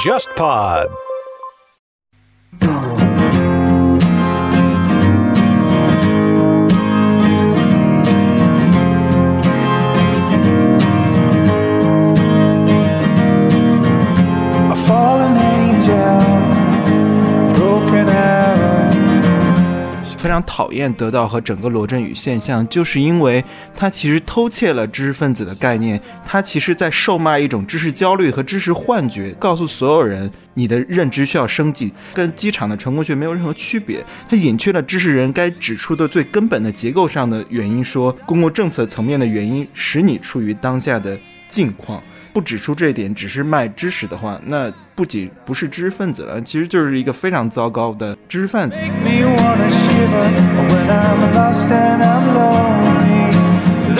JustPod。常讨厌得到和整个罗振宇现象，就是因为他其实偷窃了知识分子的概念，他其实在售卖一种知识焦虑和知识幻觉，告诉所有人你的认知需要升级，跟机场的成功学没有任何区别。他隐去了知识人该指出的最根本的结构上的原因，说公共政策层面的原因使你处于当下的境况。不指出这一点，只是卖知识的话，那不仅不是知识分子了，其实就是一个非常糟糕的知识分子。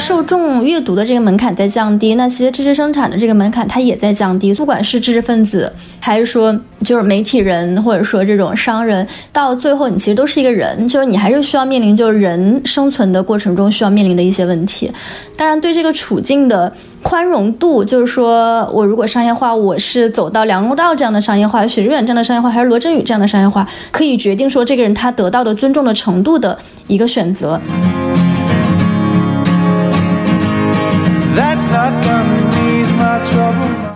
受众阅读的这个门槛在降低，那其实知识生产的这个门槛它也在降低。不管是知识分子，还是说就是媒体人，或者说这种商人，到最后你其实都是一个人，就是你还是需要面临就是人生存的过程中需要面临的一些问题。当然，对这个处境的宽容度，就是说我如果商业化，我是走到梁龙道这样的商业化，许知远这样的商业化，还是罗振宇这样的商业化，可以决定说这个人他得到的尊重的程度的一个选择。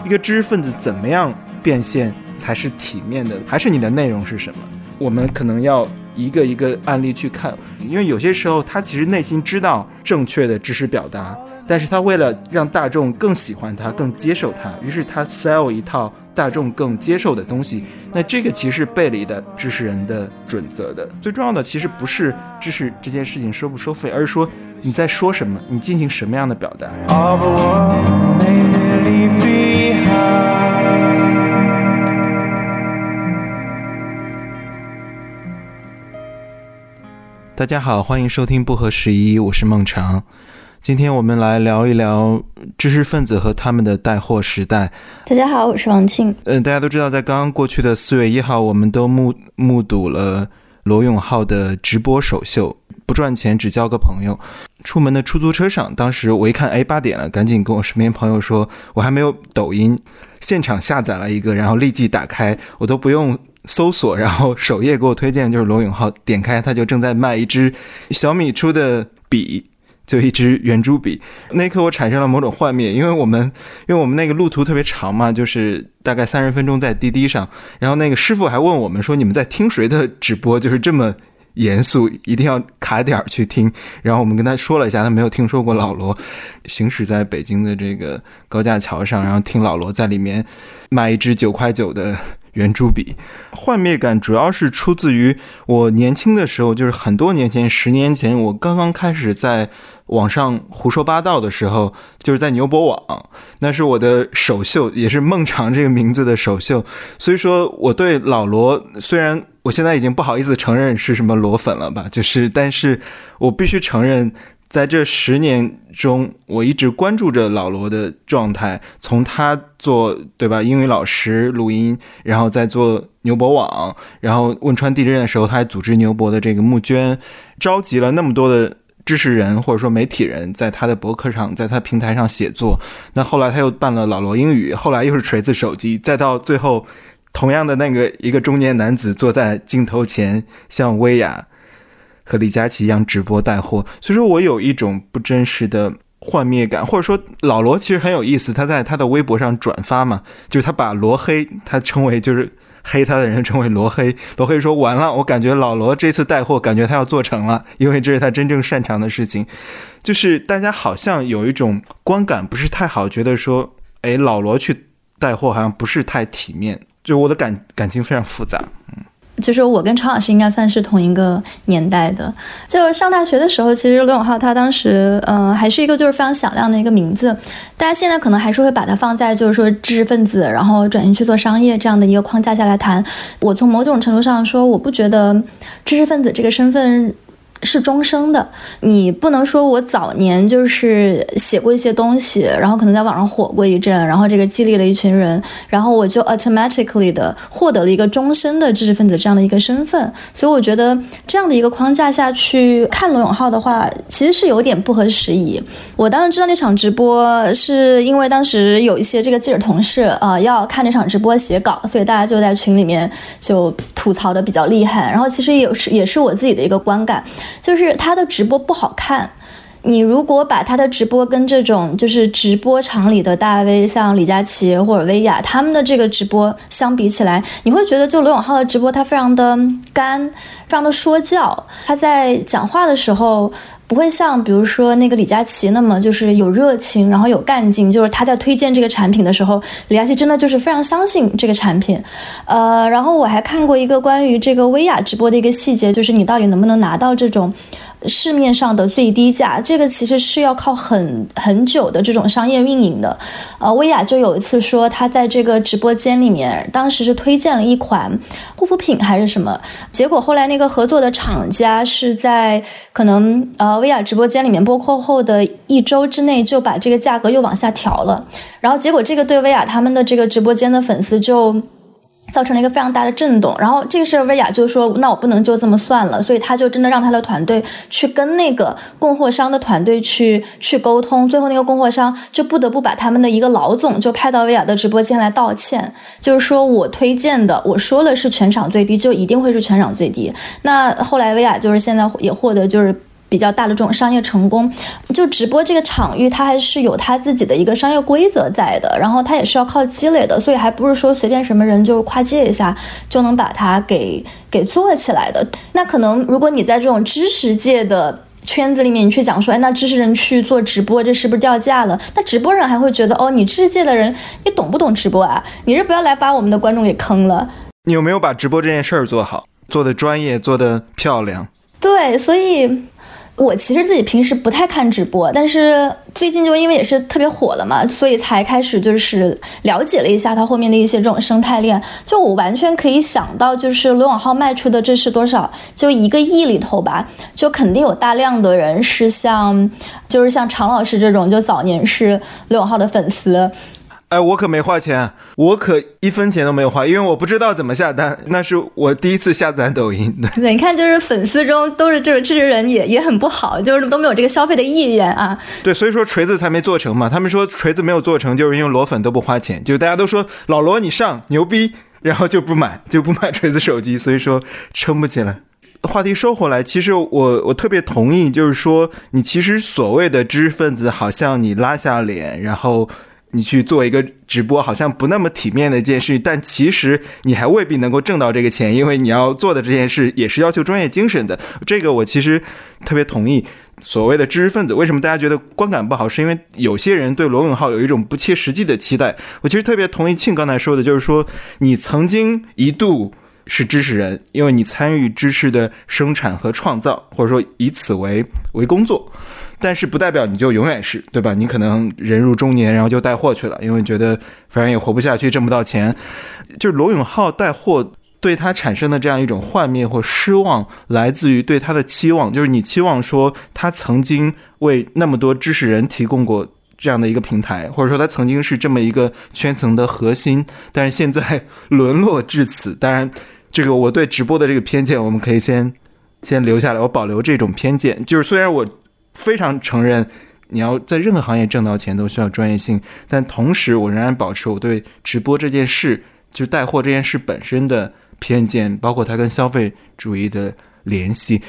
一个知识分子怎么样变现才是体面的？还是你的内容是什么？我们可能要一个一个案例去看，因为有些时候他其实内心知道正确的知识表达，但是他为了让大众更喜欢他、更接受他，于是他 sell 一套大众更接受的东西。那这个其实是背离的知识人的准则的。最重要的其实不是知识这件事情收不收费，而是说你在说什么，你进行什么样的表达。Of a world made me leave behind. 大家好，欢迎收听不合时宜，我是孟尝。今天我们来聊一聊知识分子和他们的带货时代。大家好，我是王庆。嗯，大家都知道，在刚刚过去的四月一号，我们都目目睹了罗永浩的直播首秀，不赚钱只交个朋友。出门的出租车上，当时我一看，哎，八点了，赶紧跟我身边朋友说，我还没有抖音，现场下载了一个，然后立即打开，我都不用搜索，然后首页给我推荐就是罗永浩，点开他就正在卖一支小米出的笔。就一支圆珠笔，那一刻我产生了某种幻灭，因为我们因为我们那个路途特别长嘛，就是大概三十分钟在滴滴上，然后那个师傅还问我们说：“你们在听谁的直播？就是这么严肃，一定要卡点儿去听。”然后我们跟他说了一下，他没有听说过老罗，行驶在北京的这个高架桥上，然后听老罗在里面卖一支九块九的。圆珠笔，幻灭感主要是出自于我年轻的时候，就是很多年前，十年前，我刚刚开始在网上胡说八道的时候，就是在牛博网，那是我的首秀，也是孟尝这个名字的首秀。所以说，我对老罗虽然我现在已经不好意思承认是什么罗粉了吧，就是，但是我必须承认。在这十年中，我一直关注着老罗的状态，从他做对吧英语老师录音，然后再做牛博网，然后汶川地震的时候，他还组织牛博的这个募捐，召集了那么多的知识人或者说媒体人，在他的博客上，在他平台上写作。那后来他又办了老罗英语，后来又是锤子手机，再到最后，同样的那个一个中年男子坐在镜头前，像薇娅。和李佳琦一样直播带货，所以说我有一种不真实的幻灭感，或者说老罗其实很有意思，他在他的微博上转发嘛，就是他把罗黑，他称为就是黑他的人称为罗黑，罗黑说完了，我感觉老罗这次带货，感觉他要做成了，因为这是他真正擅长的事情，就是大家好像有一种观感不是太好，觉得说，哎，老罗去带货好像不是太体面，就我的感感情非常复杂，嗯。就是我跟常老师应该算是同一个年代的。就是上大学的时候，其实罗永浩他当时，嗯、呃，还是一个就是非常响亮的一个名字。大家现在可能还是会把它放在就是说知识分子，然后转型去做商业这样的一个框架下来谈。我从某种程度上说，我不觉得知识分子这个身份是终生的，你不能说我早年就是写过一些东西，然后可能在网上火过一阵，然后这个激励了一群人，然后我就 automatically 的获得了一个终身的知识分子这样的一个身份。所以我觉得这样的一个框架下去看罗永浩的话，其实是有点不合时宜。我当时知道那场直播，是因为当时有一些这个记者同事啊要看那场直播写稿，所以大家就在群里面就吐槽的比较厉害。然后其实也是也是我自己的一个观感。就是他的直播不好看，你如果把他的直播跟这种就是直播场里的大 V，像李佳琦或者薇娅他们的这个直播相比起来，你会觉得就罗永浩的直播他非常的干，非常的说教，他在讲话的时候。不会像比如说那个李佳琦那么就是有热情，然后有干劲。就是他在推荐这个产品的时候，李佳琦真的就是非常相信这个产品。呃，然后我还看过一个关于这个薇娅直播的一个细节，就是你到底能不能拿到这种。市面上的最低价，这个其实是要靠很很久的这种商业运营的。呃，薇娅就有一次说，她在这个直播间里面，当时是推荐了一款护肤品还是什么，结果后来那个合作的厂家是在可能呃薇娅直播间里面播过后的一周之内就把这个价格又往下调了，然后结果这个对薇娅他们的这个直播间的粉丝就。造成了一个非常大的震动，然后这个事儿薇娅就说：“那我不能就这么算了。”所以他就真的让他的团队去跟那个供货商的团队去去沟通，最后那个供货商就不得不把他们的一个老总就派到薇娅的直播间来道歉，就是说我推荐的，我说了是全场最低，就一定会是全场最低。那后来薇娅就是现在也获得就是。比较大的这种商业成功，就直播这个场域，它还是有它自己的一个商业规则在的，然后它也是要靠积累的，所以还不是说随便什么人就是跨界一下就能把它给给做起来的。那可能如果你在这种知识界的圈子里面，你去讲说，哎，那知识人去做直播，这是不是掉价了？那直播人还会觉得，哦，你知识界的人，你懂不懂直播啊？你是不要来把我们的观众给坑了。你有没有把直播这件事儿做好，做的专业，做的漂亮？对，所以。我其实自己平时不太看直播，但是最近就因为也是特别火了嘛，所以才开始就是了解了一下它后面的一些这种生态链。就我完全可以想到，就是罗永浩卖出的这是多少？就一个亿里头吧，就肯定有大量的人是像，就是像常老师这种，就早年是罗永浩的粉丝。哎，我可没花钱，我可一分钱都没有花，因为我不知道怎么下单。那是我第一次下载抖音。对，你看，就是粉丝中都是这种知识人，也也很不好，就是都没有这个消费的意愿啊。对，所以说锤子才没做成嘛。他们说锤子没有做成，就是因为裸粉都不花钱，就大家都说老罗你上牛逼，然后就不买就不买锤子手机，所以说撑不起来。话题说回来，其实我我特别同意，就是说你其实所谓的知识分子，好像你拉下脸，然后。你去做一个直播，好像不那么体面的一件事，但其实你还未必能够挣到这个钱，因为你要做的这件事也是要求专业精神的。这个我其实特别同意。所谓的知识分子，为什么大家觉得观感不好？是因为有些人对罗永浩有一种不切实际的期待。我其实特别同意庆刚才说的，就是说你曾经一度是知识人，因为你参与知识的生产和创造，或者说以此为为工作。但是不代表你就永远是对吧？你可能人入中年，然后就带货去了，因为觉得反正也活不下去，挣不到钱。就是罗永浩带货对他产生的这样一种幻灭或失望，来自于对他的期望，就是你期望说他曾经为那么多知识人提供过这样的一个平台，或者说他曾经是这么一个圈层的核心，但是现在沦落至此。当然，这个我对直播的这个偏见，我们可以先先留下来，我保留这种偏见。就是虽然我。非常承认，你要在任何行业挣到钱都需要专业性，但同时我仍然保持我对直播这件事，就带货这件事本身的偏见，包括它跟消费主义的联系。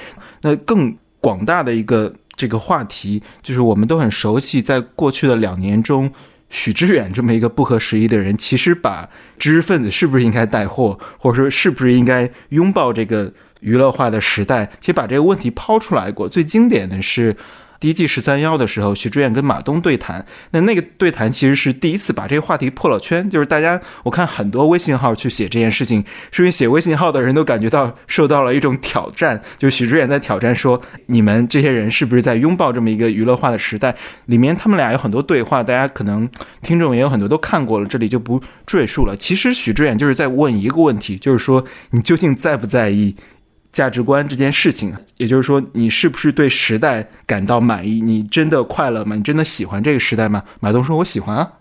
那更广大的一个这个话题，就是我们都很熟悉，在过去的两年中，许知远这么一个不合时宜的人，其实把知识分子是不是应该带货，或者说是不是应该拥抱这个。娱乐化的时代，其实把这个问题抛出来过。最经典的是第一季十三幺的时候，许知远跟马东对谈。那那个对谈其实是第一次把这个话题破了圈。就是大家，我看很多微信号去写这件事情，是因为写微信号的人都感觉到受到了一种挑战。就是许知远在挑战说：“你们这些人是不是在拥抱这么一个娱乐化的时代？”里面他们俩有很多对话，大家可能听众也有很多都看过了，这里就不赘述了。其实许知远就是在问一个问题，就是说你究竟在不在意？价值观这件事情，也就是说，你是不是对时代感到满意？你真的快乐吗？你真的喜欢这个时代吗？马东说：“我喜欢啊。”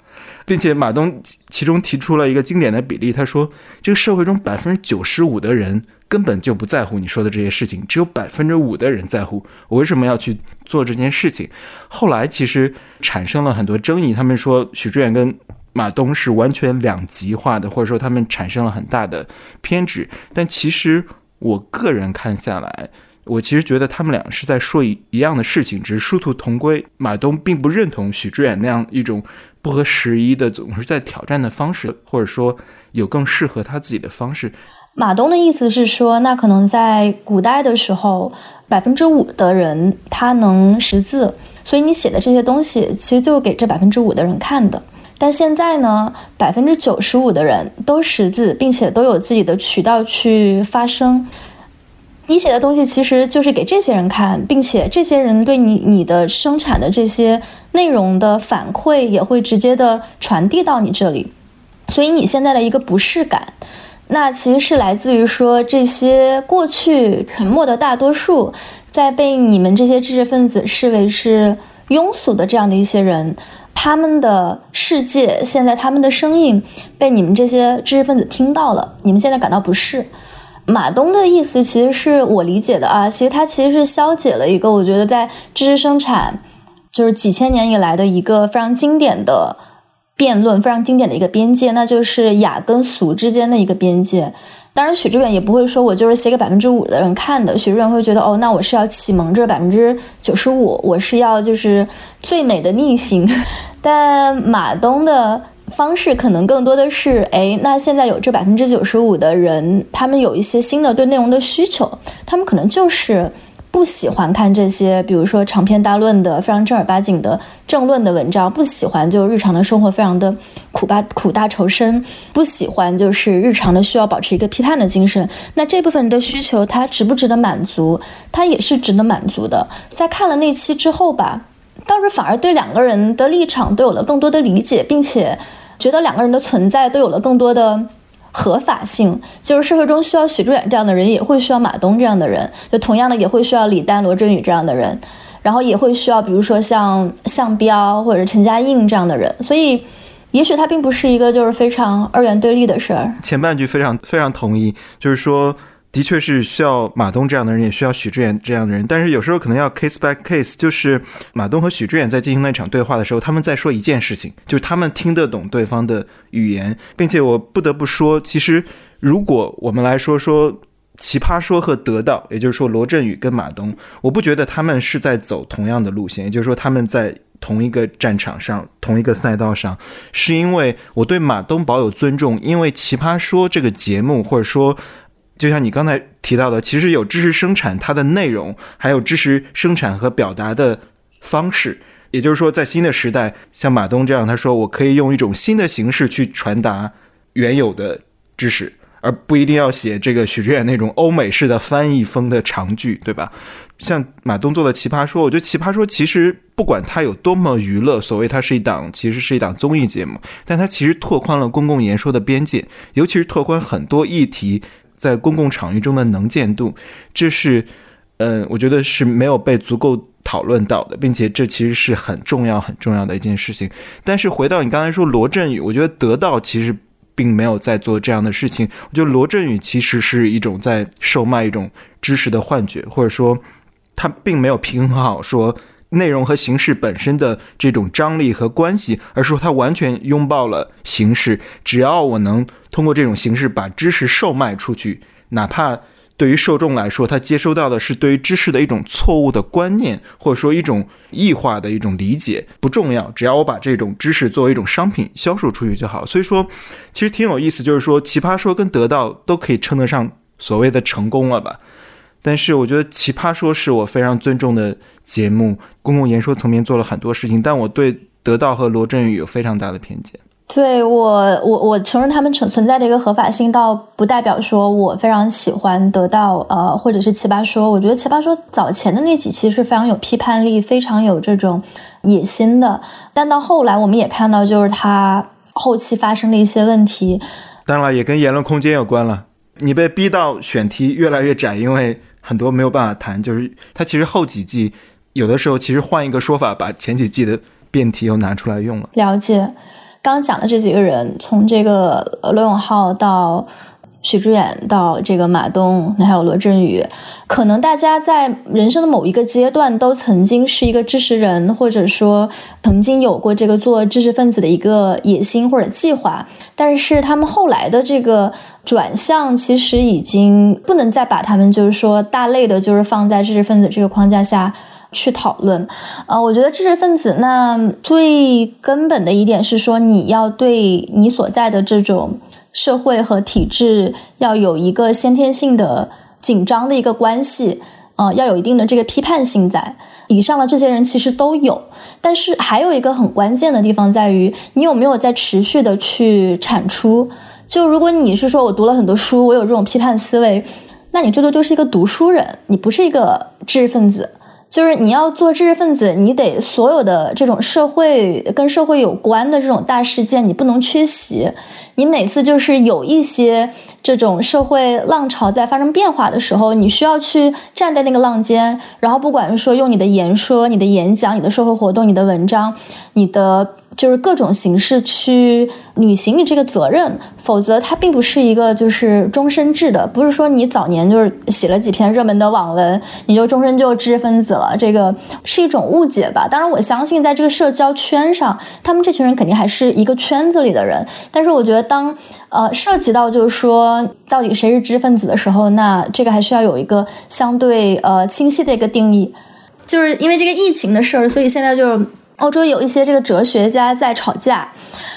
并且马东其中提出了一个经典的比例，他说：“这个社会中百分之九十五的人根本就不在乎你说的这些事情，只有百分之五的人在乎。我为什么要去做这件事情？”后来其实产生了很多争议，他们说许志远跟马东是完全两极化的，或者说他们产生了很大的偏执。但其实我个人看下来，我其实觉得他们俩是在说一一样的事情，只是殊途同归。马东并不认同许志远那样一种。不合时宜的，总是在挑战的方式，或者说有更适合他自己的方式。马东的意思是说，那可能在古代的时候，百分之五的人他能识字，所以你写的这些东西其实就是给这百分之五的人看的。但现在呢，百分之九十五的人都识字，并且都有自己的渠道去发声。你写的东西其实就是给这些人看，并且这些人对你你的生产的这些内容的反馈也会直接的传递到你这里，所以你现在的一个不适感，那其实是来自于说这些过去沉默的大多数，在被你们这些知识分子视为是庸俗的这样的一些人，他们的世界现在他们的声音被你们这些知识分子听到了，你们现在感到不适。马东的意思其实是我理解的啊，其实他其实是消解了一个我觉得在知识生产就是几千年以来的一个非常经典的辩论，非常经典的一个边界，那就是雅跟俗之间的一个边界。当然，许志远也不会说我就是写给百分之五的人看的，许志远会觉得哦，那我是要启蒙这百分之九十五，我是要就是最美的逆行。但马东的。方式可能更多的是，哎，那现在有这百分之九十五的人，他们有一些新的对内容的需求，他们可能就是不喜欢看这些，比如说长篇大论的、非常正儿八经的政论的文章，不喜欢就日常的生活非常的苦大苦大仇深，不喜欢就是日常的需要保持一个批判的精神。那这部分的需求，它值不值得满足？它也是值得满足的。在看了那期之后吧。倒是反而对两个人的立场都有了更多的理解，并且觉得两个人的存在都有了更多的合法性。就是社会中需要许志远这样的人，也会需要马东这样的人，就同样的也会需要李丹、罗振宇这样的人，然后也会需要比如说像向彪或者陈嘉映这样的人。所以，也许他并不是一个就是非常二元对立的事儿。前半句非常非常同意，就是说。的确是需要马东这样的人，也需要许志远这样的人。但是有时候可能要 case by case，就是马东和许志远在进行那场对话的时候，他们在说一件事情，就是他们听得懂对方的语言，并且我不得不说，其实如果我们来说说奇葩说和得到，也就是说罗振宇跟马东，我不觉得他们是在走同样的路线，也就是说他们在同一个战场上、同一个赛道上，是因为我对马东保有尊重，因为奇葩说这个节目或者说。就像你刚才提到的，其实有知识生产它的内容，还有知识生产和表达的方式。也就是说，在新的时代，像马东这样，他说我可以用一种新的形式去传达原有的知识，而不一定要写这个许志远那种欧美式的翻译风的长句，对吧？像马东做的《奇葩说》，我觉得《奇葩说》其实不管它有多么娱乐，所谓它是一档，其实是一档综艺节目，但它其实拓宽了公共言说的边界，尤其是拓宽很多议题。在公共场域中的能见度，这是，嗯，我觉得是没有被足够讨论到的，并且这其实是很重要、很重要的一件事情。但是回到你刚才说罗振宇，我觉得得到其实并没有在做这样的事情。我觉得罗振宇其实是一种在售卖一种知识的幻觉，或者说他并没有平衡好说。内容和形式本身的这种张力和关系，而是说它完全拥抱了形式。只要我能通过这种形式把知识售卖出去，哪怕对于受众来说，他接收到的是对于知识的一种错误的观念，或者说一种异化的一种理解，不重要。只要我把这种知识作为一种商品销售出去就好。所以说，其实挺有意思，就是说，奇葩说跟得到都可以称得上所谓的成功了吧。但是我觉得《奇葩说》是我非常尊重的节目，公共言说层面做了很多事情，但我对得到和罗振宇有非常大的偏见。对我，我我承认他们存存在的一个合法性，倒不代表说我非常喜欢得到，呃，或者是奇葩说。我觉得奇葩说早前的那几期是非常有批判力，非常有这种野心的，但到后来我们也看到，就是他后期发生的一些问题。当然了，也跟言论空间有关了。你被逼到选题越来越窄，因为很多没有办法谈。就是它其实后几季有的时候其实换一个说法，把前几季的辩题又拿出来用了。了解，刚讲的这几个人，从这个罗永浩到许知远到这个马东，还有罗振宇，可能大家在人生的某一个阶段都曾经是一个知识人，或者说曾经有过这个做知识分子的一个野心或者计划，但是他们后来的这个转向，其实已经不能再把他们就是说大类的，就是放在知识分子这个框架下。去讨论，呃，我觉得知识分子那最根本的一点是说，你要对你所在的这种社会和体制要有一个先天性的紧张的一个关系，呃，要有一定的这个批判性在。以上的这些人其实都有，但是还有一个很关键的地方在于，你有没有在持续的去产出。就如果你是说我读了很多书，我有这种批判思维，那你最多就是一个读书人，你不是一个知识分子。就是你要做知识分子，你得所有的这种社会跟社会有关的这种大事件，你不能缺席。你每次就是有一些这种社会浪潮在发生变化的时候，你需要去站在那个浪尖，然后不管是说用你的言说、你的演讲、你的社会活动、你的文章、你的。就是各种形式去履行你这个责任，否则它并不是一个就是终身制的，不是说你早年就是写了几篇热门的网文，你就终身就知识分子了，这个是一种误解吧。当然，我相信在这个社交圈上，他们这群人肯定还是一个圈子里的人。但是，我觉得当呃涉及到就是说到底谁是知识分子的时候，那这个还是要有一个相对呃清晰的一个定义。就是因为这个疫情的事儿，所以现在就。欧洲有一些这个哲学家在吵架，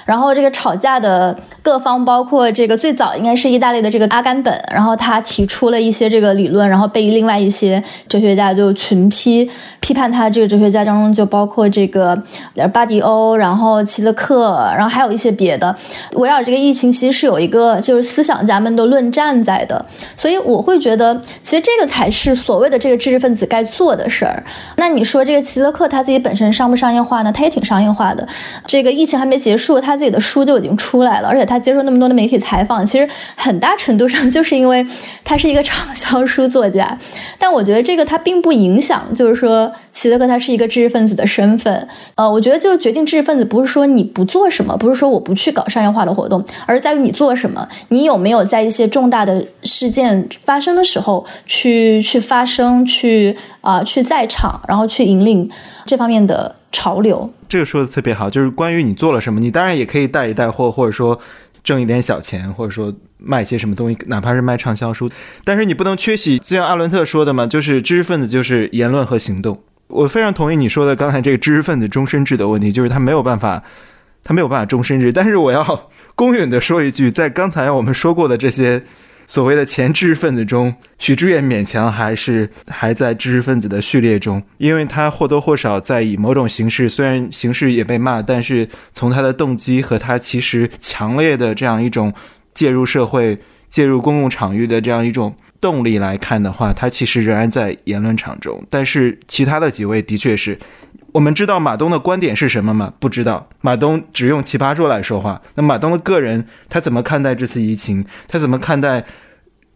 然后这个吵架的各方包括这个最早应该是意大利的这个阿甘本，然后他提出了一些这个理论，然后被另外一些哲学家就群批批判他。这个哲学家当中就包括这个巴迪欧，然后齐泽克，然后还有一些别的。围绕这个疫情，其实是有一个就是思想家们的论战在的，所以我会觉得，其实这个才是所谓的这个知识分子该做的事儿。那你说这个齐泽克他自己本身商不商业？话呢，他也挺商业化的。这个疫情还没结束，他自己的书就已经出来了，而且他接受那么多的媒体采访，其实很大程度上就是因为他是一个畅销书作家。但我觉得这个他并不影响，就是说齐泽克他是一个知识分子的身份。呃，我觉得就决定知识分子不是说你不做什么，不是说我不去搞商业化的活动，而在于你做什么，你有没有在一些重大的事件发生的时候去去发声，去啊去在场，然后去引领这方面的。潮流，这个说的特别好，就是关于你做了什么，你当然也可以带一带货，或者说挣一点小钱，或者说卖一些什么东西，哪怕是卖畅销书，但是你不能缺席。就像阿伦特说的嘛，就是知识分子就是言论和行动。我非常同意你说的刚才这个知识分子终身制的问题，就是他没有办法，他没有办法终身制。但是我要公允的说一句，在刚才我们说过的这些。所谓的前知识分子中，许知远勉强还是还在知识分子的序列中，因为他或多或少在以某种形式，虽然形式也被骂，但是从他的动机和他其实强烈的这样一种介入社会、介入公共场域的这样一种动力来看的话，他其实仍然在言论场中。但是其他的几位的确是。我们知道马东的观点是什么吗？不知道。马东只用奇葩说来说话。那马东的个人，他怎么看待这次疫情？他怎么看待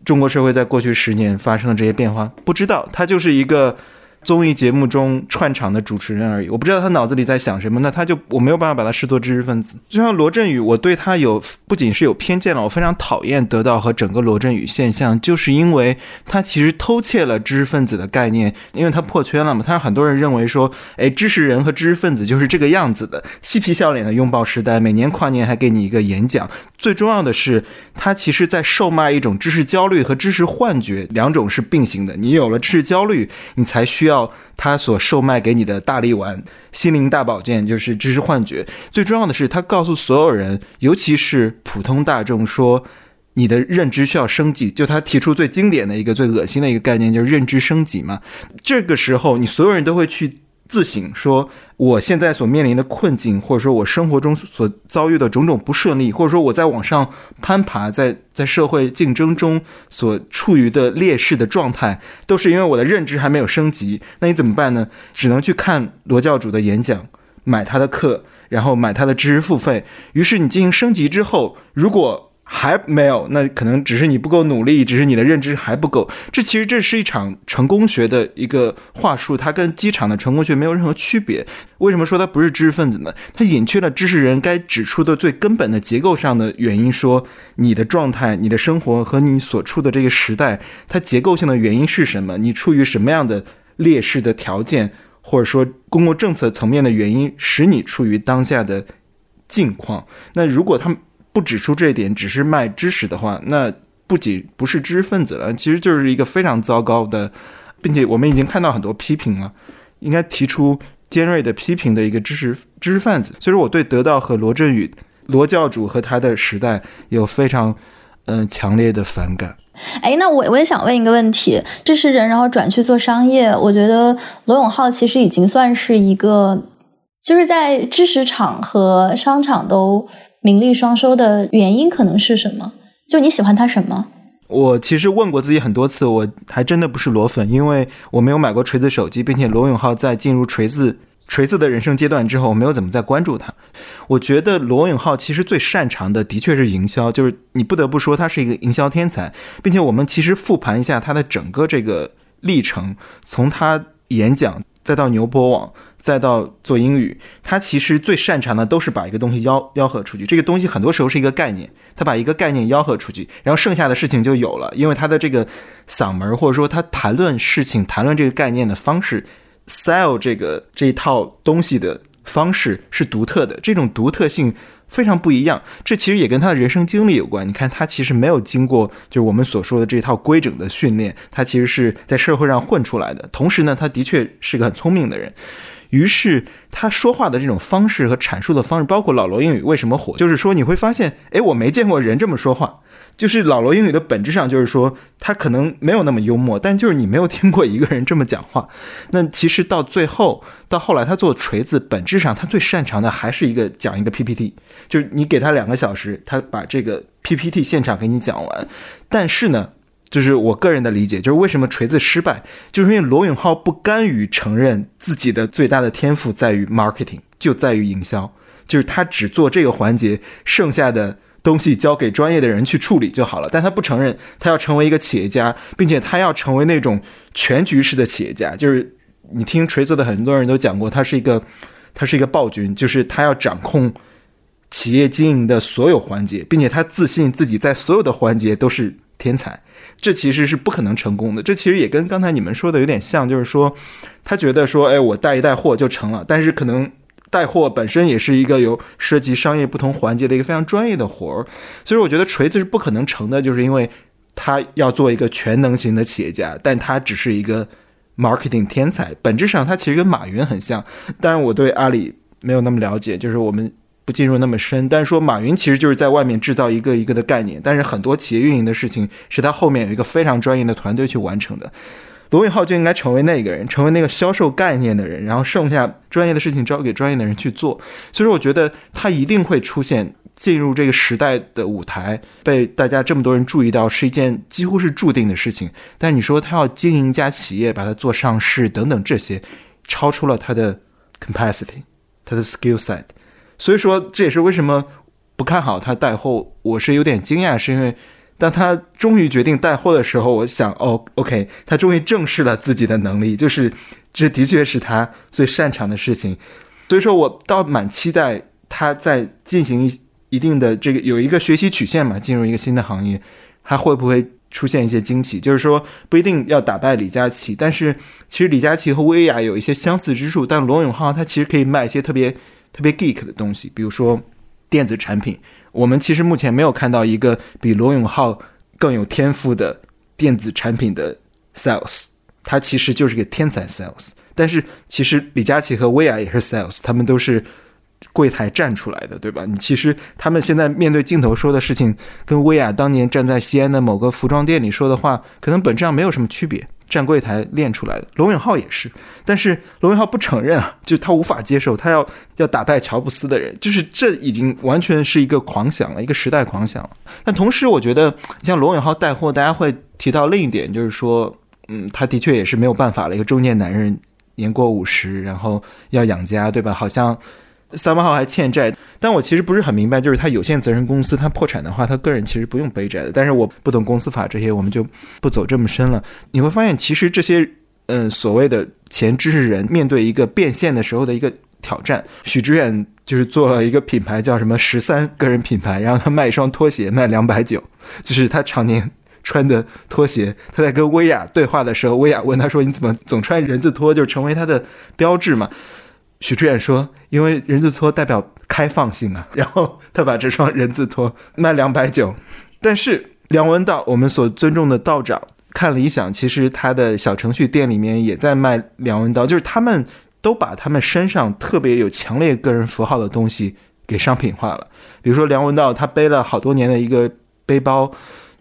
中国社会在过去十年发生的这些变化？不知道。他就是一个。综艺节目中串场的主持人而已，我不知道他脑子里在想什么，那他就我没有办法把他视作知识分子。就像罗振宇，我对他有不仅是有偏见了，我非常讨厌得到和整个罗振宇现象，就是因为他其实偷窃了知识分子的概念，因为他破圈了嘛。他让很多人认为说，哎，知识人和知识分子就是这个样子的，嬉皮笑脸的拥抱时代，每年跨年还给你一个演讲。最重要的是，他其实在售卖一种知识焦虑和知识幻觉，两种是并行的。你有了知识焦虑，你才需要。到他所售卖给你的大力丸、心灵大保健，就是知识幻觉。最重要的是，他告诉所有人，尤其是普通大众，说你的认知需要升级。就他提出最经典的一个、最恶心的一个概念，就是认知升级嘛。这个时候，你所有人都会去。自省说，我现在所面临的困境，或者说我生活中所遭遇的种种不顺利，或者说我在往上攀爬，在在社会竞争中所处于的劣势的状态，都是因为我的认知还没有升级。那你怎么办呢？只能去看罗教主的演讲，买他的课，然后买他的知识付费。于是你进行升级之后，如果还没有，那可能只是你不够努力，只是你的认知还不够。这其实这是一场成功学的一个话术，它跟机场的成功学没有任何区别。为什么说它不是知识分子呢？它隐去了知识人该指出的最根本的结构上的原因，说你的状态、你的生活和你所处的这个时代，它结构性的原因是什么？你处于什么样的劣势的条件，或者说公共政策层面的原因，使你处于当下的境况？那如果他们不指出这一点，只是卖知识的话，那不仅不是知识分子了，其实就是一个非常糟糕的，并且我们已经看到很多批评了，应该提出尖锐的批评的一个知识知识分子。所以说，我对得到和罗振宇罗教主和他的时代有非常嗯强烈的反感。哎，那我我也想问一个问题：知识人然后转去做商业，我觉得罗永浩其实已经算是一个，就是在知识场和商场都。名利双收的原因可能是什么？就你喜欢他什么？我其实问过自己很多次，我还真的不是裸粉，因为我没有买过锤子手机，并且罗永浩在进入锤子锤子的人生阶段之后，我没有怎么再关注他。我觉得罗永浩其实最擅长的的确是营销，就是你不得不说他是一个营销天才，并且我们其实复盘一下他的整个这个历程，从他演讲。再到牛博网，再到做英语，他其实最擅长的都是把一个东西吆吆喝出去。这个东西很多时候是一个概念，他把一个概念吆喝出去，然后剩下的事情就有了。因为他的这个嗓门，或者说他谈论事情、谈论这个概念的方式，sell 这个这一套东西的方式是独特的。这种独特性。非常不一样，这其实也跟他的人生经历有关。你看，他其实没有经过就是我们所说的这套规整的训练，他其实是在社会上混出来的。同时呢，他的确是个很聪明的人。于是他说话的这种方式和阐述的方式，包括老罗英语为什么火，就是说你会发现，哎，我没见过人这么说话。就是老罗英语的本质上就是说，他可能没有那么幽默，但就是你没有听过一个人这么讲话。那其实到最后，到后来他做锤子，本质上他最擅长的还是一个讲一个 PPT，就是你给他两个小时，他把这个 PPT 现场给你讲完。但是呢，就是我个人的理解，就是为什么锤子失败，就是因为罗永浩不甘于承认自己的最大的天赋在于 marketing，就在于营销，就是他只做这个环节，剩下的。东西交给专业的人去处理就好了，但他不承认，他要成为一个企业家，并且他要成为那种全局式的企业家。就是你听锤子的很多人都讲过，他是一个，他是一个暴君，就是他要掌控企业经营的所有环节，并且他自信自己在所有的环节都是天才。这其实是不可能成功的。这其实也跟刚才你们说的有点像，就是说他觉得说，哎，我带一带货就成了，但是可能。带货本身也是一个有涉及商业不同环节的一个非常专业的活儿，所以我觉得锤子是不可能成的，就是因为他要做一个全能型的企业家，但他只是一个 marketing 天才。本质上，他其实跟马云很像。但是，我对阿里没有那么了解，就是我们不进入那么深。但是说马云其实就是在外面制造一个一个的概念，但是很多企业运营的事情是他后面有一个非常专业的团队去完成的。罗永浩就应该成为那个人，成为那个销售概念的人，然后剩下专业的事情交给专业的人去做。所以说，我觉得他一定会出现进入这个时代的舞台，被大家这么多人注意到，是一件几乎是注定的事情。但你说他要经营一家企业，把它做上市等等这些，超出了他的 capacity，他的 skill set。所以说，这也是为什么不看好他带货。我是有点惊讶，是因为。当他终于决定带货的时候，我想，哦，OK，他终于正视了自己的能力，就是这的确是他最擅长的事情。所以说我倒蛮期待他在进行一一定的这个有一个学习曲线嘛，进入一个新的行业，他会不会出现一些惊奇？就是说不一定要打败李佳琦，但是其实李佳琦和薇娅有一些相似之处，但罗永浩他其实可以卖一些特别特别 geek 的东西，比如说电子产品。我们其实目前没有看到一个比罗永浩更有天赋的电子产品的 sales，他其实就是个天才 sales。但是其实李佳琦和薇娅也是 sales，他们都是柜台站出来的，对吧？你其实他们现在面对镜头说的事情，跟薇娅当年站在西安的某个服装店里说的话，可能本质上没有什么区别。站柜台练出来的，罗永浩也是，但是罗永浩不承认啊，就是他无法接受，他要要打败乔布斯的人，就是这已经完全是一个狂想了，一个时代狂想了。但同时，我觉得像罗永浩带货，大家会提到另一点，就是说，嗯，他的确也是没有办法了，一个中年男人，年过五十，然后要养家，对吧？好像三八号还欠债，但我其实不是很明白，就是他有限责任公司他破产的话，他个人其实不用背债的。但是我不懂公司法这些，我们就不走这么深了。你会发现，其实这些嗯所谓的前知识人面对一个变现的时候的一个挑战，许知远就是做了一个品牌叫什么十三个人品牌，然后他卖一双拖鞋卖两百九，就是他常年。穿的拖鞋，他在跟薇娅对话的时候，薇娅问他说：“你怎么总穿人字拖？就成为他的标志嘛？”许知远说：“因为人字拖代表开放性啊。”然后他把这双人字拖卖两百九。但是梁文道，我们所尊重的道长，看理想，其实他的小程序店里面也在卖梁文道，就是他们都把他们身上特别有强烈个人符号的东西给商品化了。比如说梁文道，他背了好多年的一个背包。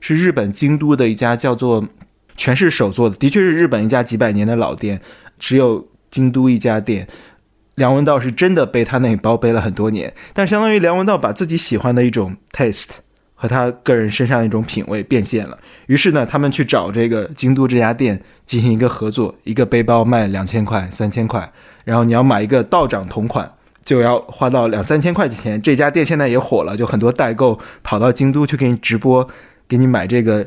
是日本京都的一家叫做全是手做的，的确是日本一家几百年的老店，只有京都一家店。梁文道是真的背他那包背了很多年，但相当于梁文道把自己喜欢的一种 taste 和他个人身上一种品味变现了。于是呢，他们去找这个京都这家店进行一个合作，一个背包卖两千块、三千块，然后你要买一个道长同款，就要花到两三千块钱。这家店现在也火了，就很多代购跑到京都去给你直播。给你买这个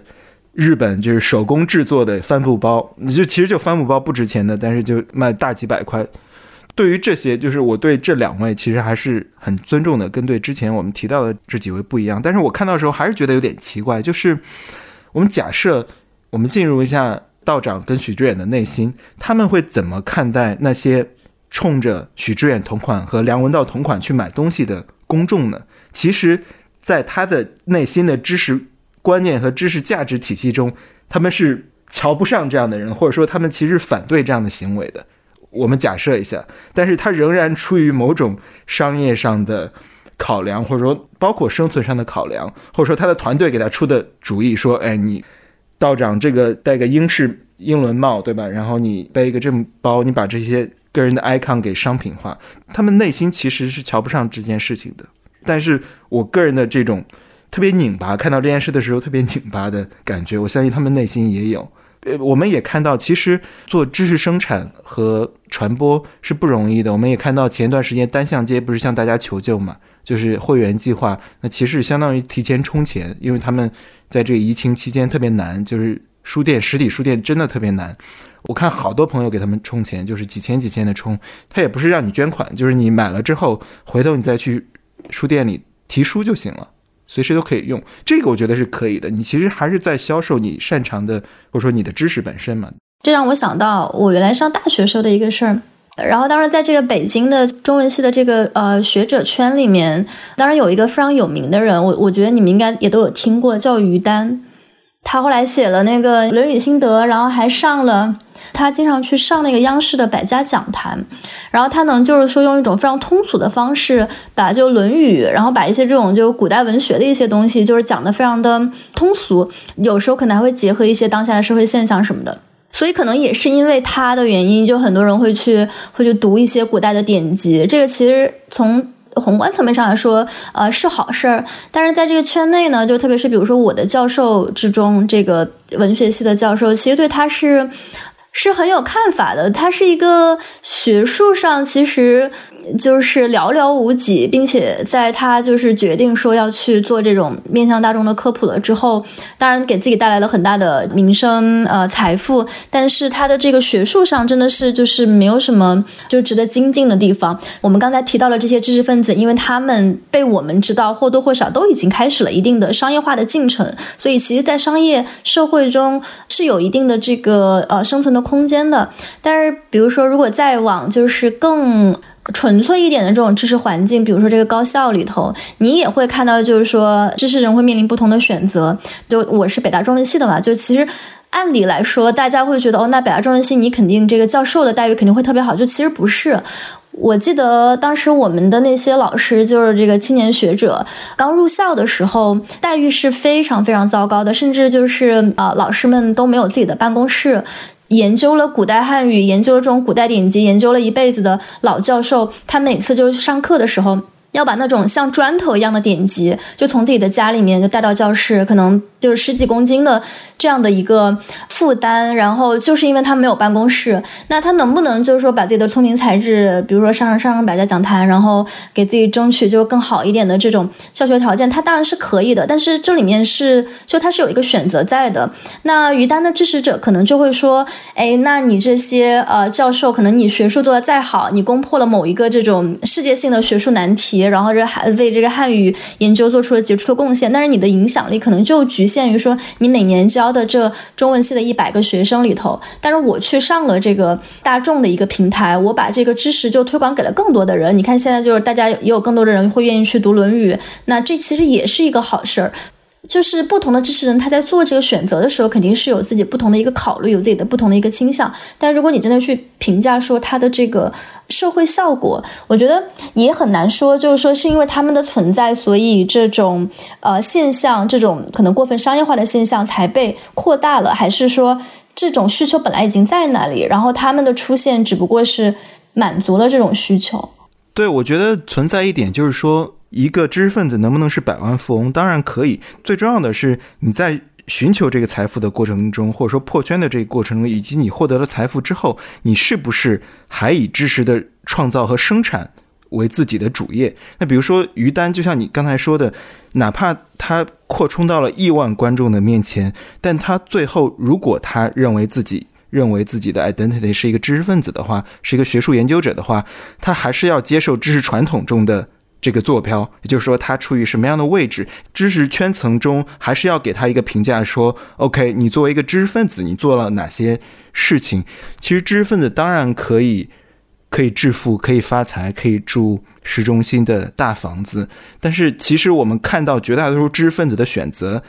日本就是手工制作的帆布包，你就其实就帆布包不值钱的，但是就卖大几百块。对于这些，就是我对这两位其实还是很尊重的，跟对之前我们提到的这几位不一样。但是我看到的时候还是觉得有点奇怪，就是我们假设我们进入一下道长跟许知远的内心，他们会怎么看待那些冲着许知远同款和梁文道同款去买东西的公众呢？其实，在他的内心的知识。观念和知识价值体系中，他们是瞧不上这样的人，或者说他们其实反对这样的行为的。我们假设一下，但是他仍然出于某种商业上的考量，或者说包括生存上的考量，或者说他的团队给他出的主意，说：“哎，你道长这个戴个英式英伦帽，对吧？然后你背一个这么包，你把这些个人的 icon 给商品化，他们内心其实是瞧不上这件事情的。但是我个人的这种。特别拧巴，看到这件事的时候特别拧巴的感觉，我相信他们内心也有。呃，我们也看到，其实做知识生产和传播是不容易的。我们也看到前一段时间单向街不是向大家求救嘛，就是会员计划，那其实相当于提前充钱，因为他们在这个疫情期间特别难，就是书店实体书店真的特别难。我看好多朋友给他们充钱，就是几千几千的充，他也不是让你捐款，就是你买了之后，回头你再去书店里提书就行了。随时都可以用，这个我觉得是可以的。你其实还是在销售你擅长的，或者说你的知识本身嘛。这让我想到我原来上大学时候的一个事儿。然后当时在这个北京的中文系的这个呃学者圈里面，当然有一个非常有名的人，我我觉得你们应该也都有听过，叫于丹。他后来写了那个《论语心得》，然后还上了。他经常去上那个央视的百家讲坛，然后他能就是说用一种非常通俗的方式，把就《论语》，然后把一些这种就古代文学的一些东西，就是讲的非常的通俗，有时候可能还会结合一些当下的社会现象什么的。所以可能也是因为他的原因，就很多人会去会去读一些古代的典籍。这个其实从宏观层面上来说，呃，是好事儿。但是在这个圈内呢，就特别是比如说我的教授之中，这个文学系的教授，其实对他是。是很有看法的，他是一个学术上其实就是寥寥无几，并且在他就是决定说要去做这种面向大众的科普了之后，当然给自己带来了很大的名声呃财富，但是他的这个学术上真的是就是没有什么就值得精进的地方。我们刚才提到了这些知识分子，因为他们被我们知道或多或少都已经开始了一定的商业化的进程，所以其实，在商业社会中是有一定的这个呃生存的。空间的，但是比如说，如果再往就是更纯粹一点的这种知识环境，比如说这个高校里头，你也会看到，就是说知识人会面临不同的选择。就我是北大中文系的嘛，就其实按理来说，大家会觉得哦，那北大中文系你肯定这个教授的待遇肯定会特别好，就其实不是。我记得当时我们的那些老师，就是这个青年学者，刚入校的时候，待遇是非常非常糟糕的，甚至就是啊，老师们都没有自己的办公室。研究了古代汉语，研究了这种古代典籍，研究了一辈子的老教授，他每次就是上课的时候，要把那种像砖头一样的典籍，就从自己的家里面就带到教室，可能就是十几公斤的这样的一个负担，然后就是因为他没有办公室，那他能不能就是说把自己的聪明才智，比如说上上上上百家讲坛，然后给自己争取就更好一点的这种教学条件，他当然是可以的，但是这里面是就他是有一个选择在的。那于丹的支持者可能就会说，哎，那你这些呃教授，可能你学术做的再好，你攻破了某一个这种世界性的学术难题，然后这还为这个汉语研究做出了杰出的贡献，但是你的影响力可能就局限。限于说，你每年教的这中文系的一百个学生里头，但是我去上了这个大众的一个平台，我把这个知识就推广给了更多的人。你看，现在就是大家也有更多的人会愿意去读《论语》，那这其实也是一个好事儿。就是不同的支持人，他在做这个选择的时候，肯定是有自己不同的一个考虑，有自己的不同的一个倾向。但如果你真的去评价说他的这个社会效果，我觉得也很难说，就是说是因为他们的存在，所以这种呃现象，这种可能过分商业化的现象才被扩大了，还是说这种需求本来已经在那里，然后他们的出现只不过是满足了这种需求。对，我觉得存在一点就是说。一个知识分子能不能是百万富翁？当然可以。最重要的是你在寻求这个财富的过程中，或者说破圈的这个过程中，以及你获得了财富之后，你是不是还以知识的创造和生产为自己的主业？那比如说于丹，就像你刚才说的，哪怕他扩充到了亿万观众的面前，但他最后如果他认为自己认为自己的 identity 是一个知识分子的话，是一个学术研究者的话，他还是要接受知识传统中的。这个坐标，也就是说，他处于什么样的位置？知识圈层中，还是要给他一个评价，说：“OK，你作为一个知识分子，你做了哪些事情？”其实，知识分子当然可以可以致富，可以发财，可以住市中心的大房子。但是，其实我们看到绝大多数知识分子的选择，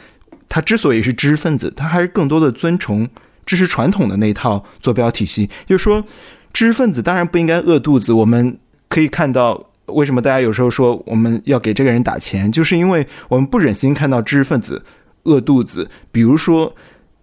他之所以是知识分子，他还是更多的遵从知识传统的那套坐标体系。就是说，知识分子当然不应该饿肚子。我们可以看到。为什么大家有时候说我们要给这个人打钱？就是因为我们不忍心看到知识分子饿肚子。比如说，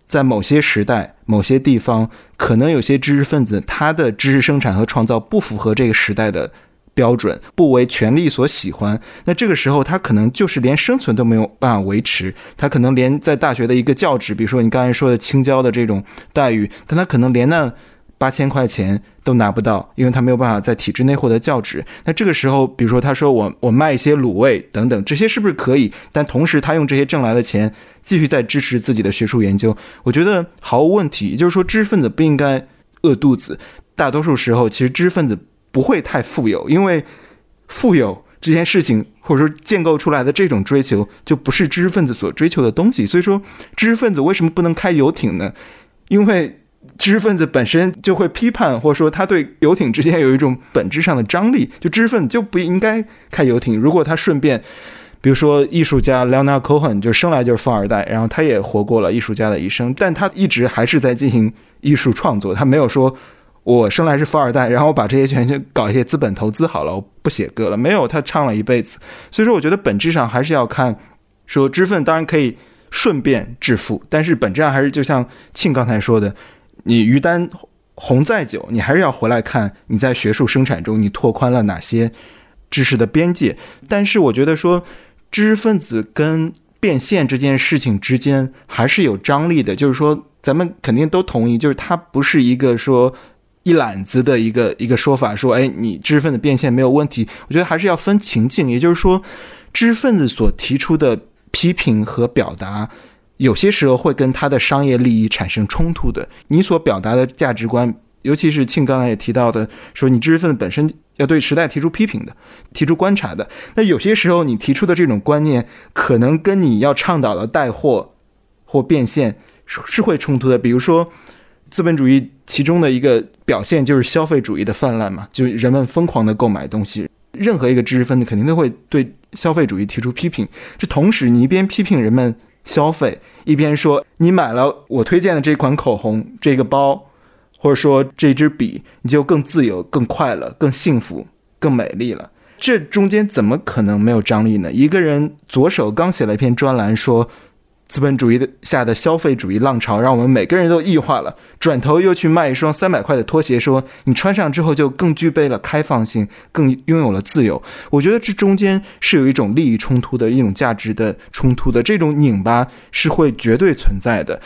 在某些时代、某些地方，可能有些知识分子他的知识生产和创造不符合这个时代的标准，不为权力所喜欢。那这个时候，他可能就是连生存都没有办法维持。他可能连在大学的一个教职，比如说你刚才说的青椒的这种待遇，但他可能连那。八千块钱都拿不到，因为他没有办法在体制内获得教职。那这个时候，比如说他说我我卖一些卤味等等，这些是不是可以？但同时他用这些挣来的钱继续在支持自己的学术研究，我觉得毫无问题。也就是说，知识分子不应该饿肚子。大多数时候，其实知识分子不会太富有，因为富有这件事情或者说建构出来的这种追求，就不是知识分子所追求的东西。所以说，知识分子为什么不能开游艇呢？因为知识分子本身就会批判，或者说他对游艇之间有一种本质上的张力。就知识分子就不应该开游艇。如果他顺便，比如说艺术家 Leonard Cohen 就生来就是富二代，然后他也活过了艺术家的一生，但他一直还是在进行艺术创作。他没有说我生来是富二代，然后我把这些钱就搞一些资本投资好了，我不写歌了。没有，他唱了一辈子。所以说，我觉得本质上还是要看，说知识分子当然可以顺便致富，但是本质上还是就像庆刚才说的。你于丹红再久，你还是要回来看你在学术生产中你拓宽了哪些知识的边界。但是我觉得说知识分子跟变现这件事情之间还是有张力的，就是说咱们肯定都同意，就是它不是一个说一揽子的一个一个说法，说哎你知识分子变现没有问题。我觉得还是要分情境，也就是说知识分子所提出的批评和表达。有些时候会跟他的商业利益产生冲突的。你所表达的价值观，尤其是庆刚才也提到的，说你知识分子本身要对时代提出批评的、提出观察的。那有些时候你提出的这种观念，可能跟你要倡导的带货或变现是会冲突的。比如说，资本主义其中的一个表现就是消费主义的泛滥嘛，就是人们疯狂的购买东西。任何一个知识分子肯定都会对消费主义提出批评。这同时，你一边批评人们。消费一边说你买了我推荐的这款口红、这个包，或者说这支笔，你就更自由、更快乐、更幸福、更美丽了。这中间怎么可能没有张力呢？一个人左手刚写了一篇专栏，说资本主义的下的消费主义浪潮，让我们每个人都异化了，转头又去卖一双三百块的拖鞋，说你穿上之后就更具备了开放性，更拥有了自由。我觉得这中间是有一种利益冲突的一种价值的冲突的，这种拧巴是会绝对存在的。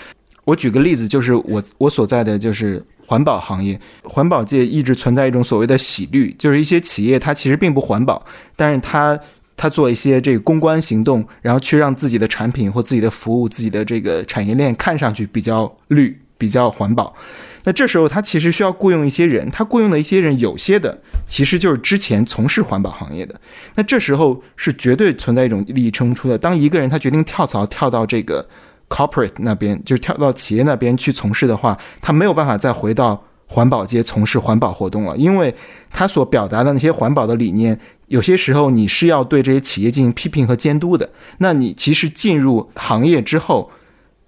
我举个例子，就是我我所在的就是环保行业，环保界一直存在一种所谓的洗绿，就是一些企业它其实并不环保，但是它。他做一些这个公关行动，然后去让自己的产品或自己的服务、自己的这个产业链看上去比较绿、比较环保。那这时候他其实需要雇佣一些人，他雇佣的一些人有些的其实就是之前从事环保行业的。那这时候是绝对存在一种利益冲突的。当一个人他决定跳槽跳到这个 corporate 那边，就是跳到企业那边去从事的话，他没有办法再回到环保界从事环保活动了，因为他所表达的那些环保的理念。有些时候你是要对这些企业进行批评和监督的。那你其实进入行业之后，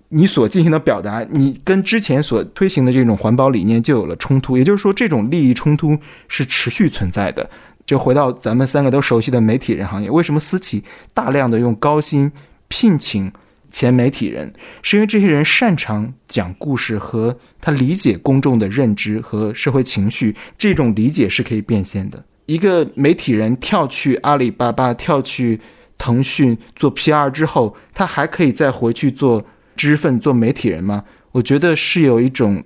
你所进行的表达，你跟之前所推行的这种环保理念就有了冲突。也就是说，这种利益冲突是持续存在的。就回到咱们三个都熟悉的媒体人行业，为什么私企大量的用高薪聘请前媒体人？是因为这些人擅长讲故事和他理解公众的认知和社会情绪，这种理解是可以变现的。一个媒体人跳去阿里巴巴、跳去腾讯做 PR 之后，他还可以再回去做知识分子、做媒体人吗？我觉得是有一种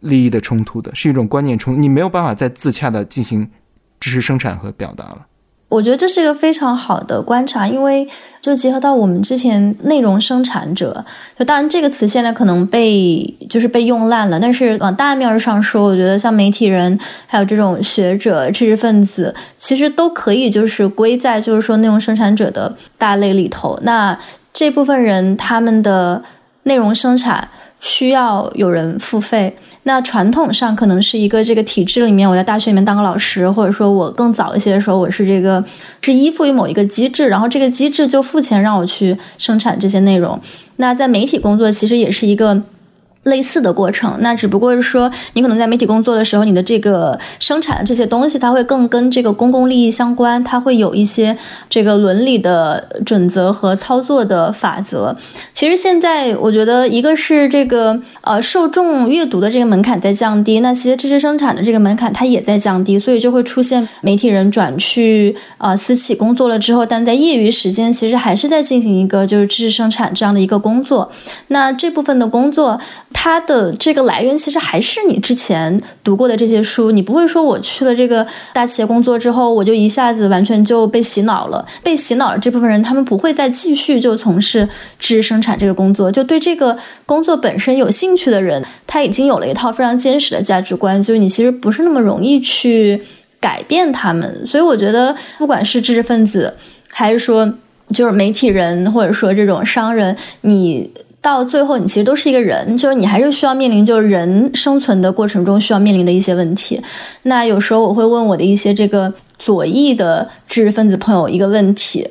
利益的冲突的，是一种观念冲，你没有办法再自洽的进行知识生产和表达了。我觉得这是一个非常好的观察，因为就结合到我们之前内容生产者，就当然这个词现在可能被就是被用烂了，但是往大面上说，我觉得像媒体人还有这种学者、知识分子，其实都可以就是归在就是说内容生产者的大类里头。那这部分人他们的内容生产。需要有人付费，那传统上可能是一个这个体制里面，我在大学里面当个老师，或者说我更早一些的时候，我是这个是依附于某一个机制，然后这个机制就付钱让我去生产这些内容。那在媒体工作其实也是一个。类似的过程，那只不过是说，你可能在媒体工作的时候，你的这个生产的这些东西，它会更跟这个公共利益相关，它会有一些这个伦理的准则和操作的法则。其实现在我觉得，一个是这个呃受众阅读的这个门槛在降低，那其实知识生产的这个门槛它也在降低，所以就会出现媒体人转去啊私企工作了之后，但在业余时间其实还是在进行一个就是知识生产这样的一个工作。那这部分的工作。它的这个来源其实还是你之前读过的这些书，你不会说我去了这个大企业工作之后，我就一下子完全就被洗脑了。被洗脑这部分人，他们不会再继续就从事知识生产这个工作。就对这个工作本身有兴趣的人，他已经有了一套非常坚实的价值观，就是你其实不是那么容易去改变他们。所以我觉得，不管是知识分子，还是说就是媒体人，或者说这种商人，你。到最后，你其实都是一个人，就是你还是需要面临，就是人生存的过程中需要面临的一些问题。那有时候我会问我的一些这个左翼的知识分子朋友一个问题，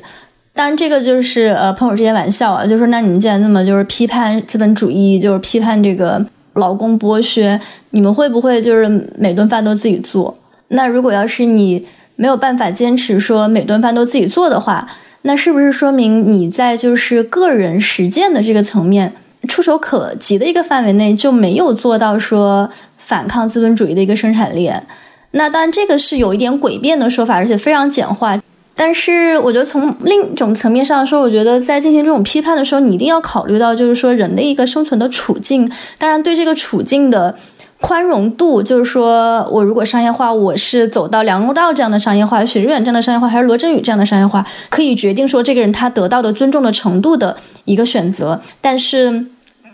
当然这个就是呃朋友之间玩笑啊，就说那你们既然那么就是批判资本主义，就是批判这个劳工剥削，你们会不会就是每顿饭都自己做？那如果要是你没有办法坚持说每顿饭都自己做的话，那是不是说明你在就是个人实践的这个层面，触手可及的一个范围内就没有做到说反抗资本主义的一个生产链？那当然这个是有一点诡辩的说法，而且非常简化。但是我觉得从另一种层面上说，我觉得在进行这种批判的时候，你一定要考虑到就是说人的一个生存的处境。当然对这个处境的。宽容度就是说，我如果商业化，我是走到梁龙道这样的商业化，许知远这样的商业化，还是罗振宇这样的商业化，可以决定说这个人他得到的尊重的程度的一个选择。但是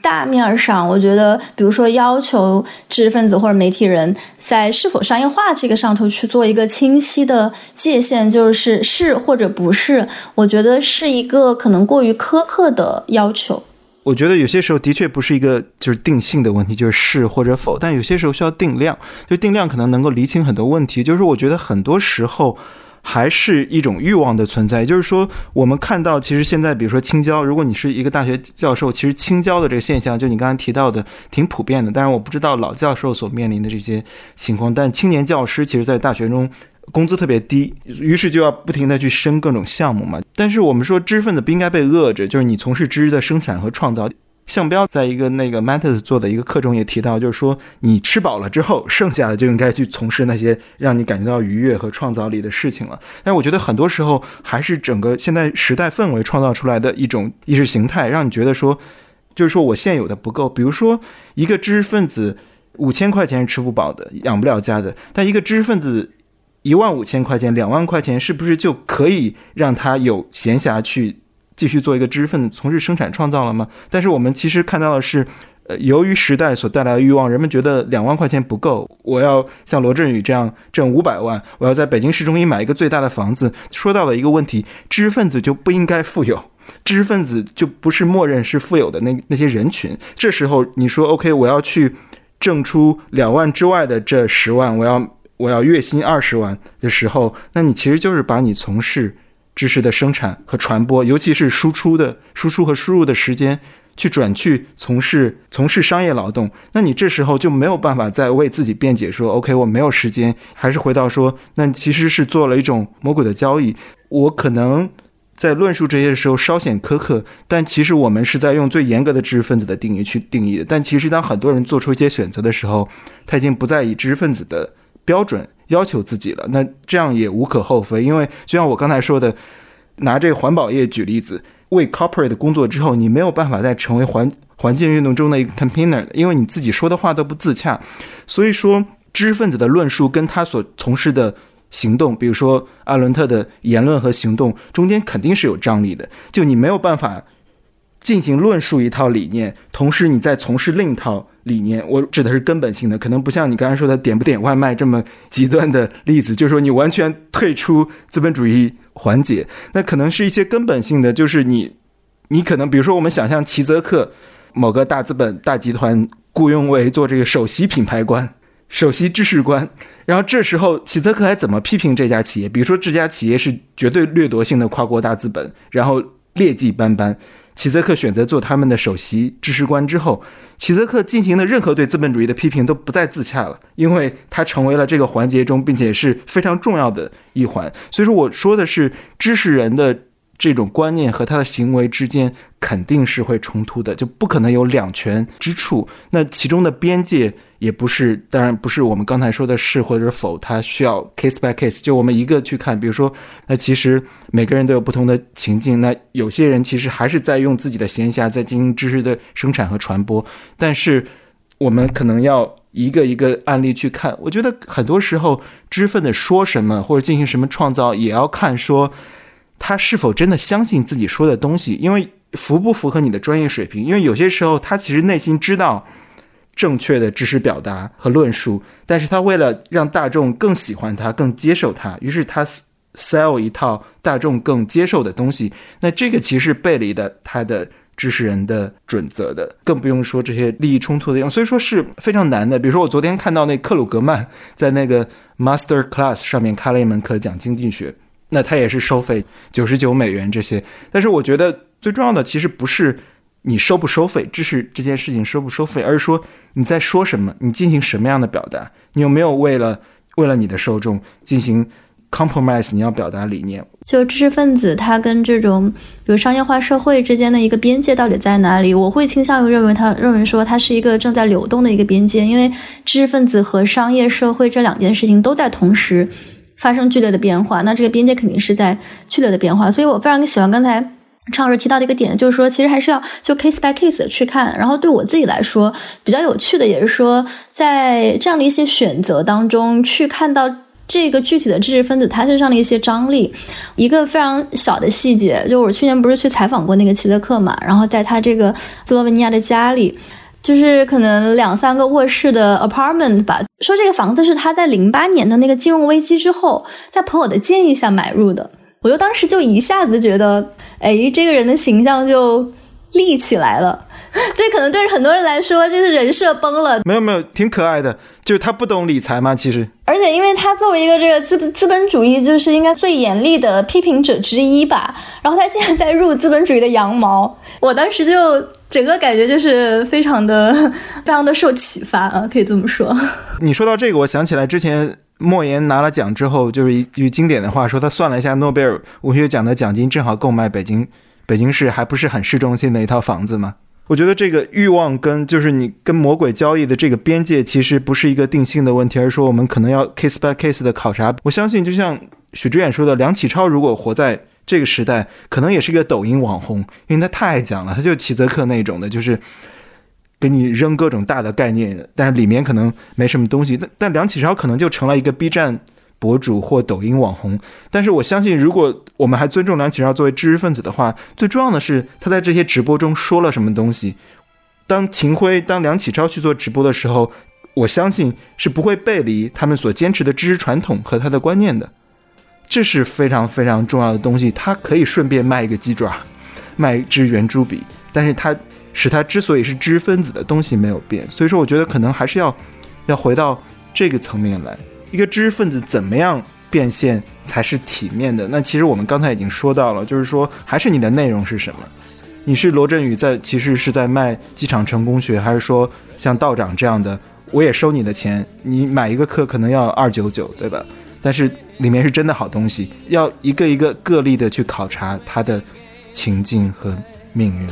大面上，我觉得，比如说要求知识分子或者媒体人在是否商业化这个上头去做一个清晰的界限，就是是或者不是，我觉得是一个可能过于苛刻的要求。我觉得有些时候的确不是一个就是定性的问题，就是是或者否，但有些时候需要定量，就定量可能能够厘清很多问题。就是我觉得很多时候还是一种欲望的存在，也就是说，我们看到其实现在，比如说青椒，如果你是一个大学教授，其实青椒的这个现象，就你刚才提到的，挺普遍的。但是我不知道老教授所面临的这些情况，但青年教师其实，在大学中。工资特别低，于是就要不停的去生各种项目嘛。但是我们说知识分子不应该被饿着，就是你从事知识的生产和创造。向彪在一个那个 Matters 做的一个课中也提到，就是说你吃饱了之后，剩下的就应该去从事那些让你感觉到愉悦和创造力的事情了。但是我觉得很多时候还是整个现在时代氛围创造出来的一种意识形态，让你觉得说，就是说我现有的不够。比如说一个知识分子五千块钱是吃不饱的，养不了家的，但一个知识分子一万五千块钱、两万块钱，是不是就可以让他有闲暇去？继续做一个知识分子，从事生产创造了吗？但是我们其实看到的是，呃，由于时代所带来的欲望，人们觉得两万块钱不够，我要像罗振宇这样挣五百万，我要在北京市中心买一个最大的房子。说到了一个问题，知识分子就不应该富有，知识分子就不是默认是富有的那那些人群。这时候你说 OK，我要去挣出两万之外的这十万，我要我要月薪二十万的时候，那你其实就是把你从事。知识的生产和传播，尤其是输出的输出和输入的时间，去转去从事从事商业劳动，那你这时候就没有办法再为自己辩解说，OK，我没有时间，还是回到说，那其实是做了一种魔鬼的交易。我可能在论述这些的时候稍显苛刻，但其实我们是在用最严格的知识分子的定义去定义的。但其实当很多人做出一些选择的时候，他已经不再以知识分子的标准。要求自己了，那这样也无可厚非，因为就像我刚才说的，拿这个环保业举例子，为 corporate 工作之后，你没有办法再成为环环境运动中的一个 campaigner，因为你自己说的话都不自洽。所以说，知识分子的论述跟他所从事的行动，比如说阿伦特的言论和行动中间肯定是有张力的，就你没有办法进行论述一套理念，同时你在从事另一套。理念，我指的是根本性的，可能不像你刚才说的点不点外卖这么极端的例子，就是说你完全退出资本主义环节，那可能是一些根本性的，就是你，你可能比如说我们想象齐泽克某个大资本大集团雇佣为做这个首席品牌官、首席知识官，然后这时候齐泽克还怎么批评这家企业？比如说这家企业是绝对掠夺性的跨国大资本，然后劣迹斑斑。齐泽克选择做他们的首席知识官之后，齐泽克进行的任何对资本主义的批评都不再自洽了，因为他成为了这个环节中并且是非常重要的一环。所以说，我说的是知识人的。这种观念和他的行为之间肯定是会冲突的，就不可能有两全之处。那其中的边界也不是，当然不是我们刚才说的是或者否，它需要 case by case。就我们一个去看，比如说，那其实每个人都有不同的情境。那有些人其实还是在用自己的闲暇在进行知识的生产和传播，但是我们可能要一个一个案例去看。我觉得很多时候，知分的说什么或者进行什么创造，也要看说。他是否真的相信自己说的东西？因为符不符合你的专业水平？因为有些时候他其实内心知道正确的知识表达和论述，但是他为了让大众更喜欢他、更接受他，于是他 sell 一套大众更接受的东西。那这个其实背离了他的知识人的准则的，更不用说这些利益冲突的用，所以说是非常难的。比如说我昨天看到那克鲁格曼在那个 master class 上面开了一门课讲经济学。那他也是收费九十九美元这些，但是我觉得最重要的其实不是你收不收费，这是这件事情收不收费，而是说你在说什么，你进行什么样的表达，你有没有为了为了你的受众进行 compromise，你要表达理念。就知识分子他跟这种比如商业化社会之间的一个边界到底在哪里？我会倾向于认为他认为说它是一个正在流动的一个边界，因为知识分子和商业社会这两件事情都在同时。发生剧烈的变化，那这个边界肯定是在剧烈的变化，所以我非常喜欢刚才陈老师提到的一个点，就是说其实还是要就 case by case 去看。然后对我自己来说比较有趣的也是说，在这样的一些选择当中去看到这个具体的知识分子他身上的一些张力。一个非常小的细节，就我去年不是去采访过那个齐泽克嘛，然后在他这个斯洛文尼亚的家里。就是可能两三个卧室的 apartment 吧。说这个房子是他在零八年的那个金融危机之后，在朋友的建议下买入的。我就当时就一下子觉得，哎，这个人的形象就立起来了。对，可能对很多人来说，就是人设崩了。没有没有，挺可爱的。就是他不懂理财嘛？其实，而且因为他作为一个这个资资本主义，就是应该最严厉的批评者之一吧。然后他现在在入资本主义的羊毛，我当时就整个感觉就是非常的 非常的受启发啊，可以这么说。你说到这个，我想起来之前莫言拿了奖之后，就是一句经典的话，说他算了一下诺贝尔文学奖的奖金，正好购买北京北京市还不是很市中心的一套房子嘛。我觉得这个欲望跟就是你跟魔鬼交易的这个边界，其实不是一个定性的问题，而是说我们可能要 case by case 的考察。我相信，就像许知远说的，梁启超如果活在这个时代，可能也是一个抖音网红，因为他太爱讲了，他就齐泽克那种的，就是给你扔各种大的概念，但是里面可能没什么东西。但但梁启超可能就成了一个 B 站博主或抖音网红。但是我相信，如果我们还尊重梁启超作为知识分子的话，最重要的是他在这些直播中说了什么东西。当秦晖、当梁启超去做直播的时候，我相信是不会背离他们所坚持的知识传统和他的观念的。这是非常非常重要的东西。他可以顺便卖一个鸡爪，卖一支圆珠笔，但是他使他之所以是知识分子的东西没有变。所以说，我觉得可能还是要要回到这个层面来，一个知识分子怎么样变现才是体面的？那其实我们刚才已经说到了，就是说还是你的内容是什么。你是罗振宇在，其实是在卖机场成功学，还是说像道长这样的，我也收你的钱，你买一个课可能要二九九，对吧？但是里面是真的好东西，要一个一个个例的去考察他的情境和命运。